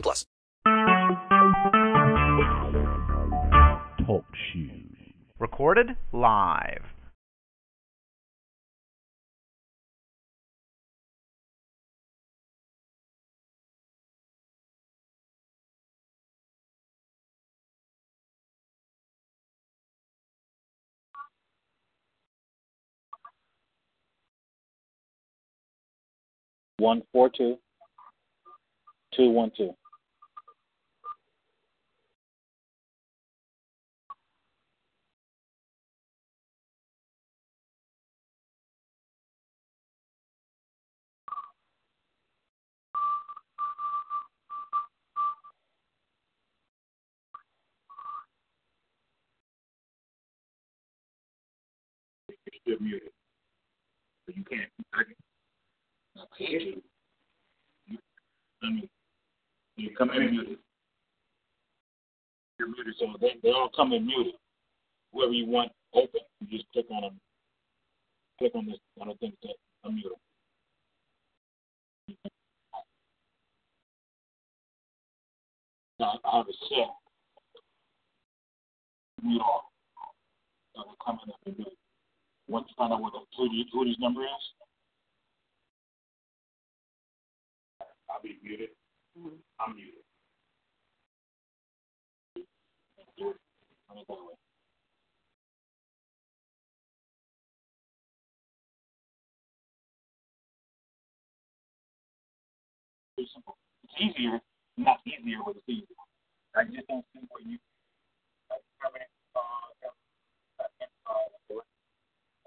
plus. Talk shoes. Recorded live. one four two two one two. You're muted. So you can't. I can, I mean, you come in muted. You're muted, so they they all come in muted. Whoever you want open, you just click on them. Click on this on the thing to unmute them. I have a set. Mute all. That will come in and. Once you find out what the, who, the, who his number is, I'll be muted. Mm-hmm. I'm muted. Let me go away. It's easier, not easier, but it's easier. I just don't see where you like permanent